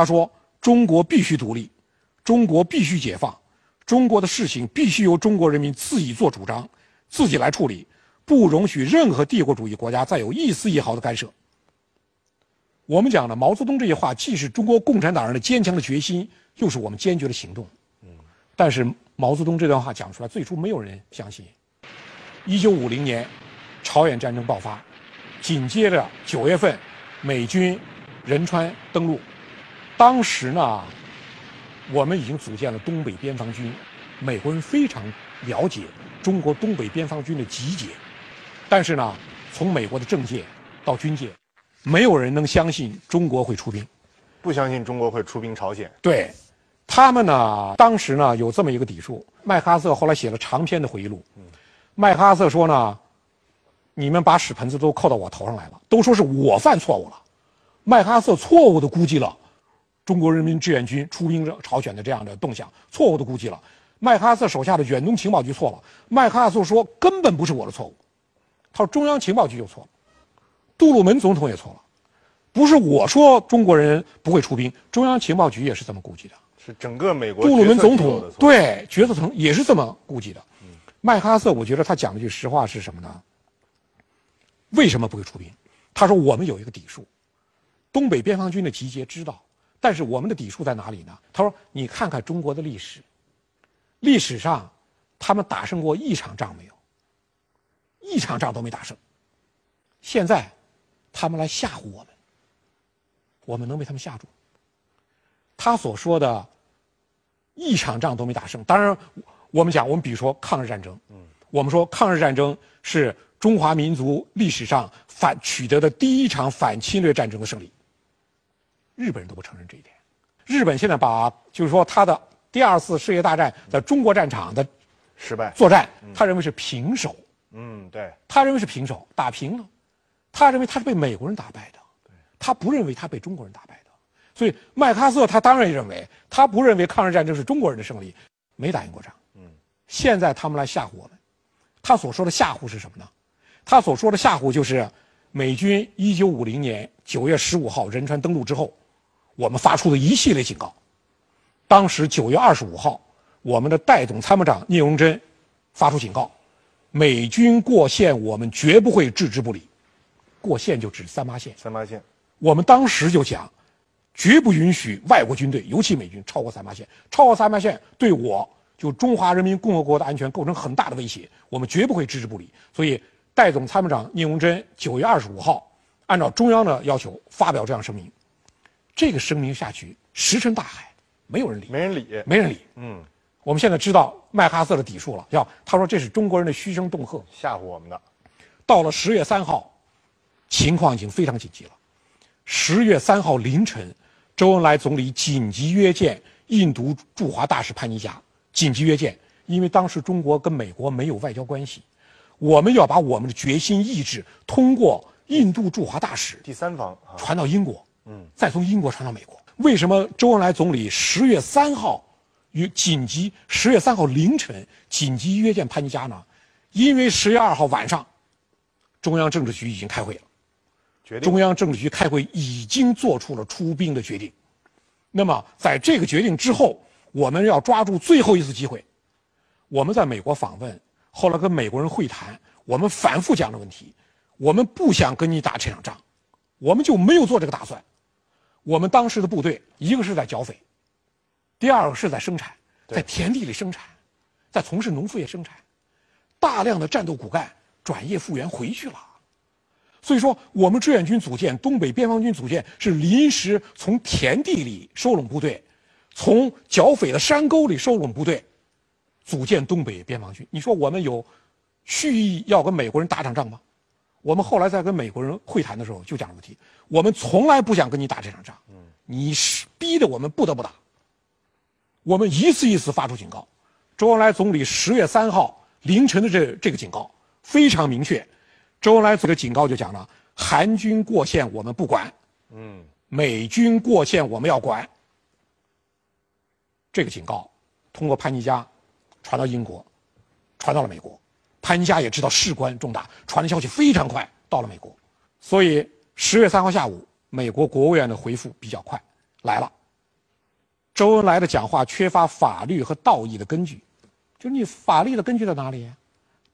他说：“中国必须独立，中国必须解放，中国的事情必须由中国人民自己做主张，自己来处理，不容许任何帝国主义国家再有一丝一毫的干涉。”我们讲的毛泽东这些话，既是中国共产党人的坚强的决心，又是我们坚决的行动。但是毛泽东这段话讲出来，最初没有人相信。一九五零年，朝鲜战争爆发，紧接着九月份，美军仁川登陆。当时呢，我们已经组建了东北边防军，美国人非常了解中国东北边防军的集结。但是呢，从美国的政界到军界，没有人能相信中国会出兵，不相信中国会出兵朝鲜。对，他们呢，当时呢有这么一个底数。麦克阿瑟后来写了长篇的回忆录。麦克阿瑟说呢，你们把屎盆子都扣到我头上来了，都说是我犯错误了。麦克阿瑟错误的估计了。中国人民志愿军出兵朝鲜的这样的动向，错误的估计了。麦克阿瑟手下的远东情报局错了。麦克阿瑟说根本不是我的错误，他说中央情报局就错了，杜鲁门总统也错了，不是我说中国人不会出兵，中央情报局也是这么估计的。是整个美国杜鲁门总统对决策层也是这么估计的。麦克阿瑟，我觉得他讲了句实话是什么呢？为什么不会出兵？他说我们有一个底数，东北边防军的集结知道。但是我们的底数在哪里呢？他说：“你看看中国的历史，历史上他们打胜过一场仗没有？一场仗都没打胜。现在他们来吓唬我们，我们能被他们吓住？他所说的一场仗都没打胜，当然我们讲，我们比如说抗日战争，嗯，我们说抗日战争是中华民族历史上反取得的第一场反侵略战争的胜利。”日本人都不承认这一点。日本现在把就是说他的第二次世界大战在中国战场的失败作战，他认为是平手。嗯，对，他认为是平手，打平了。他认为他是被美国人打败的，他不认为他被中国人打败的。所以麦克阿瑟他当然认为，他不认为抗日战争是中国人的胜利，没打赢过仗。嗯，现在他们来吓唬我们，他所说的吓唬是什么呢？他所说的吓唬就是美军一九五零年九月十五号仁川登陆之后。我们发出的一系列警告。当时九月二十五号，我们的代总参谋长聂荣臻发出警告：美军过线，我们绝不会置之不理。过线就指三八线。三八线。我们当时就讲，绝不允许外国军队，尤其美军超过三八线。超过三八线，对我就中华人民共和国的安全构成很大的威胁。我们绝不会置之不理。所以，代总参谋长聂荣臻九月二十五号，按照中央的要求发表这样声明。这个声明下去，石沉大海，没有人理，没人理，没人理。嗯，我们现在知道麦克阿瑟的底数了，要他说这是中国人的嘘声恫吓，吓唬我们的。到了十月三号，情况已经非常紧急了。十月三号凌晨，周恩来总理紧急约见印度驻华大使潘尼加，紧急约见，因为当时中国跟美国没有外交关系，我们要把我们的决心意志通过印度驻华大使第三方传到英国。嗯，再从英国传到美国。为什么周恩来总理十月三号与紧急十月三号凌晨紧急约见潘尼加呢？因为十月二号晚上，中央政治局已经开会了，决定中央政治局开会已经做出了出兵的决定。那么在这个决定之后，我们要抓住最后一次机会。我们在美国访问，后来跟美国人会谈，我们反复讲的问题，我们不想跟你打这场仗，我们就没有做这个打算。我们当时的部队，一个是在剿匪，第二个是在生产，在田地里生产，在从事农副业生产，大量的战斗骨干转业复员回去了。所以说，我们志愿军组建东北边防军组建是临时从田地里收拢部队，从剿匪的山沟里收拢部队，组建东北边防军。你说我们有蓄意要跟美国人打场仗吗？我们后来在跟美国人会谈的时候就讲问题，我们从来不想跟你打这场仗，你是逼得我们不得不打。我们一次一次发出警告，周恩来总理十月三号凌晨的这这个警告非常明确，周恩来这个警告就讲了：韩军过线我们不管，嗯，美军过线我们要管。这个警告通过潘尼加传到英国，传到了美国。潘家也知道事关重大，传的消息非常快，到了美国，所以十月三号下午，美国国务院的回复比较快，来了，周恩来的讲话缺乏法律和道义的根据，就是你法律的根据在哪里？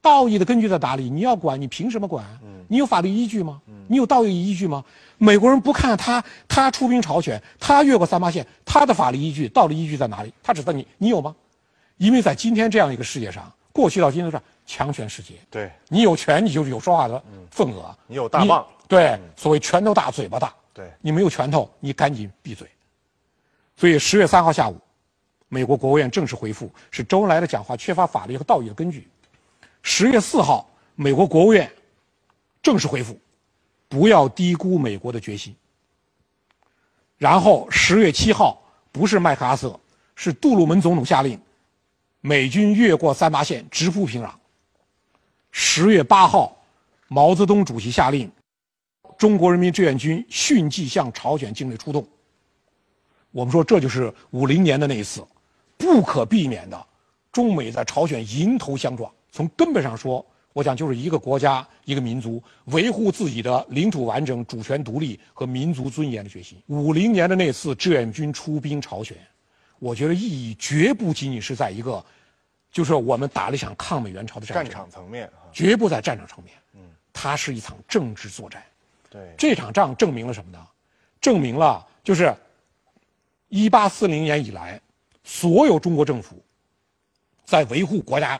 道义的根据在哪里？你要管，你凭什么管？你有法律依据吗？你有道义依据吗？美国人不看他，他出兵朝鲜，他越过三八线，他的法律依据、道理依据在哪里？他指责你，你有吗？因为在今天这样一个世界上，过去到今天都是强权世界。对，你有权，你就是有说话的份额。你有大棒。对，所谓拳头大，嘴巴大。对，你没有拳头，你赶紧闭嘴。所以十月三号下午，美国国务院正式回复是周恩来的讲话缺乏法律和道义的根据。十月四号，美国国务院正式回复，不要低估美国的决心。然后十月七号，不是麦克阿瑟，是杜鲁门总统下令，美军越过三八线，直扑平壤。十月八号，毛泽东主席下令，中国人民志愿军迅即向朝鲜境内出动。我们说，这就是五零年的那一次，不可避免的，中美在朝鲜迎头相撞。从根本上说，我想就是一个国家、一个民族维护自己的领土完整、主权独立和民族尊严的决心。五零年的那次志愿军出兵朝鲜，我觉得意义绝不仅仅是在一个，就是我们打了一场抗美援朝的战争，战场层面，绝不在战场上面。嗯，它是一场政治作战。对，这场仗证明了什么呢？证明了就是一八四零年以来，所有中国政府在维护国家。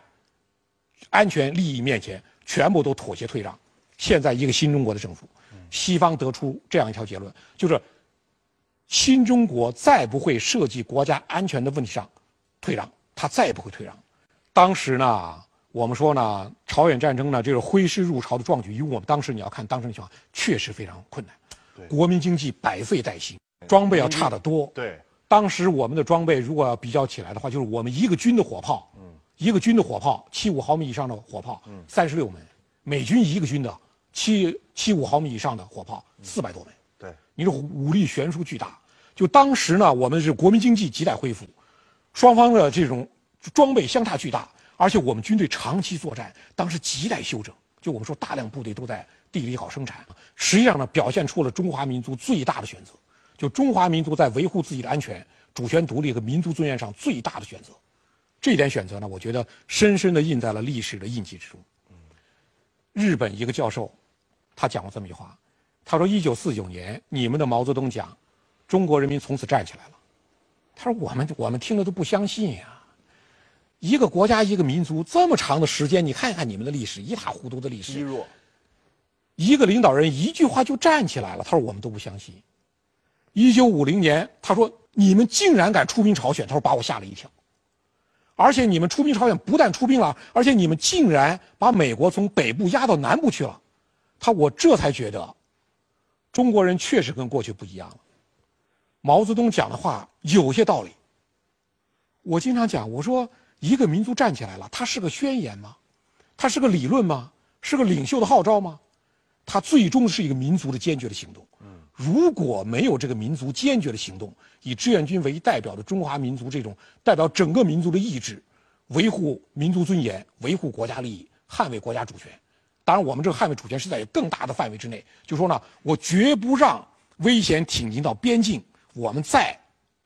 安全利益面前，全部都妥协退让。现在一个新中国的政府，西方得出这样一条结论，就是新中国再不会涉及国家安全的问题上退让，他再也不会退让。当时呢，我们说呢，朝鲜战争呢，这个挥师入朝的壮举，因为我们当时你要看当时的情况，确实非常困难。国民经济百废待兴，装备要差得多。对，当时我们的装备如果要比较起来的话，就是我们一个军的火炮。嗯一个军的火炮，七五毫米以上的火炮，三十六门；美军一个军的七七五毫米以上的火炮，四百多门。对，你说武力悬殊巨大。就当时呢，我们是国民经济亟待恢复，双方的这种装备相差巨大，而且我们军队长期作战，当时亟待休整。就我们说，大量部队都在地里搞生产，实际上呢，表现出了中华民族最大的选择。就中华民族在维护自己的安全、主权独立和民族尊严上最大的选择。这一点选择呢，我觉得深深地印在了历史的印记之中。日本一个教授，他讲过这么一句话，他说：“一九四九年，你们的毛泽东讲，中国人民从此站起来了。”他说：“我们我们听了都不相信呀，一个国家一个民族这么长的时间，你看一看你们的历史，一塌糊涂的历史，弱。一个领导人一句话就站起来了。”他说：“我们都不相信。”一九五零年，他说：“你们竟然敢出兵朝鲜！”他说：“把我吓了一跳。”而且你们出兵朝鲜，不但出兵了，而且你们竟然把美国从北部压到南部去了。他我这才觉得，中国人确实跟过去不一样了。毛泽东讲的话有些道理。我经常讲，我说一个民族站起来了，它是个宣言吗？它是个理论吗？是个领袖的号召吗？它最终是一个民族的坚决的行动。如果没有这个民族坚决的行动，以志愿军为代表的中华民族这种代表整个民族的意志，维护民族尊严、维护国家利益、捍卫国家主权，当然我们这个捍卫主权是在更大的范围之内。就说呢，我绝不让危险挺进到边境，我们再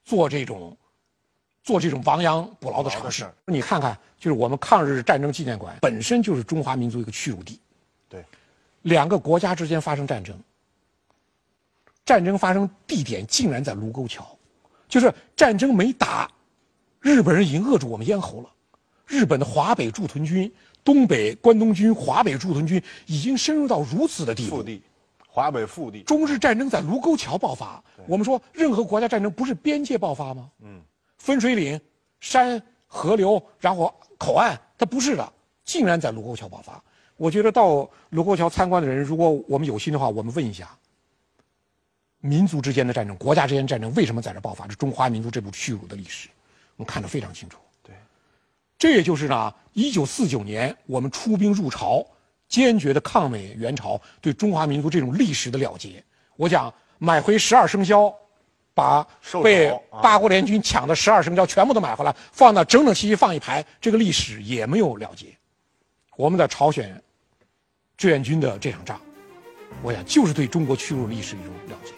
做这种做这种亡羊补牢的尝试。你看看，就是我们抗日战争纪念馆本身就是中华民族一个屈辱地。对，两个国家之间发生战争。战争发生地点竟然在卢沟桥，就是战争没打，日本人已经扼住我们咽喉了。日本的华北驻屯军、东北关东军、华北驻屯军已经深入到如此的地步。腹地，华北腹地。中日战争在卢沟桥爆发。我们说，任何国家战争不是边界爆发吗？嗯，分水岭、山、河流，然后口岸，它不是的，竟然在卢沟桥爆发。我觉得到卢沟桥参观的人，如果我们有心的话，我们问一下。民族之间的战争，国家之间战争，为什么在这爆发？这中华民族这部屈辱的历史，我们看得非常清楚。对，这也就是呢，一九四九年我们出兵入朝，坚决的抗美援朝，对中华民族这种历史的了结。我讲买回十二生肖，把被八国联军抢的十二生肖全部都买回来，放到整整齐齐放一排，这个历史也没有了结。我们的朝鲜志愿军的这场仗。我想，就是对中国屈辱历史一种了解。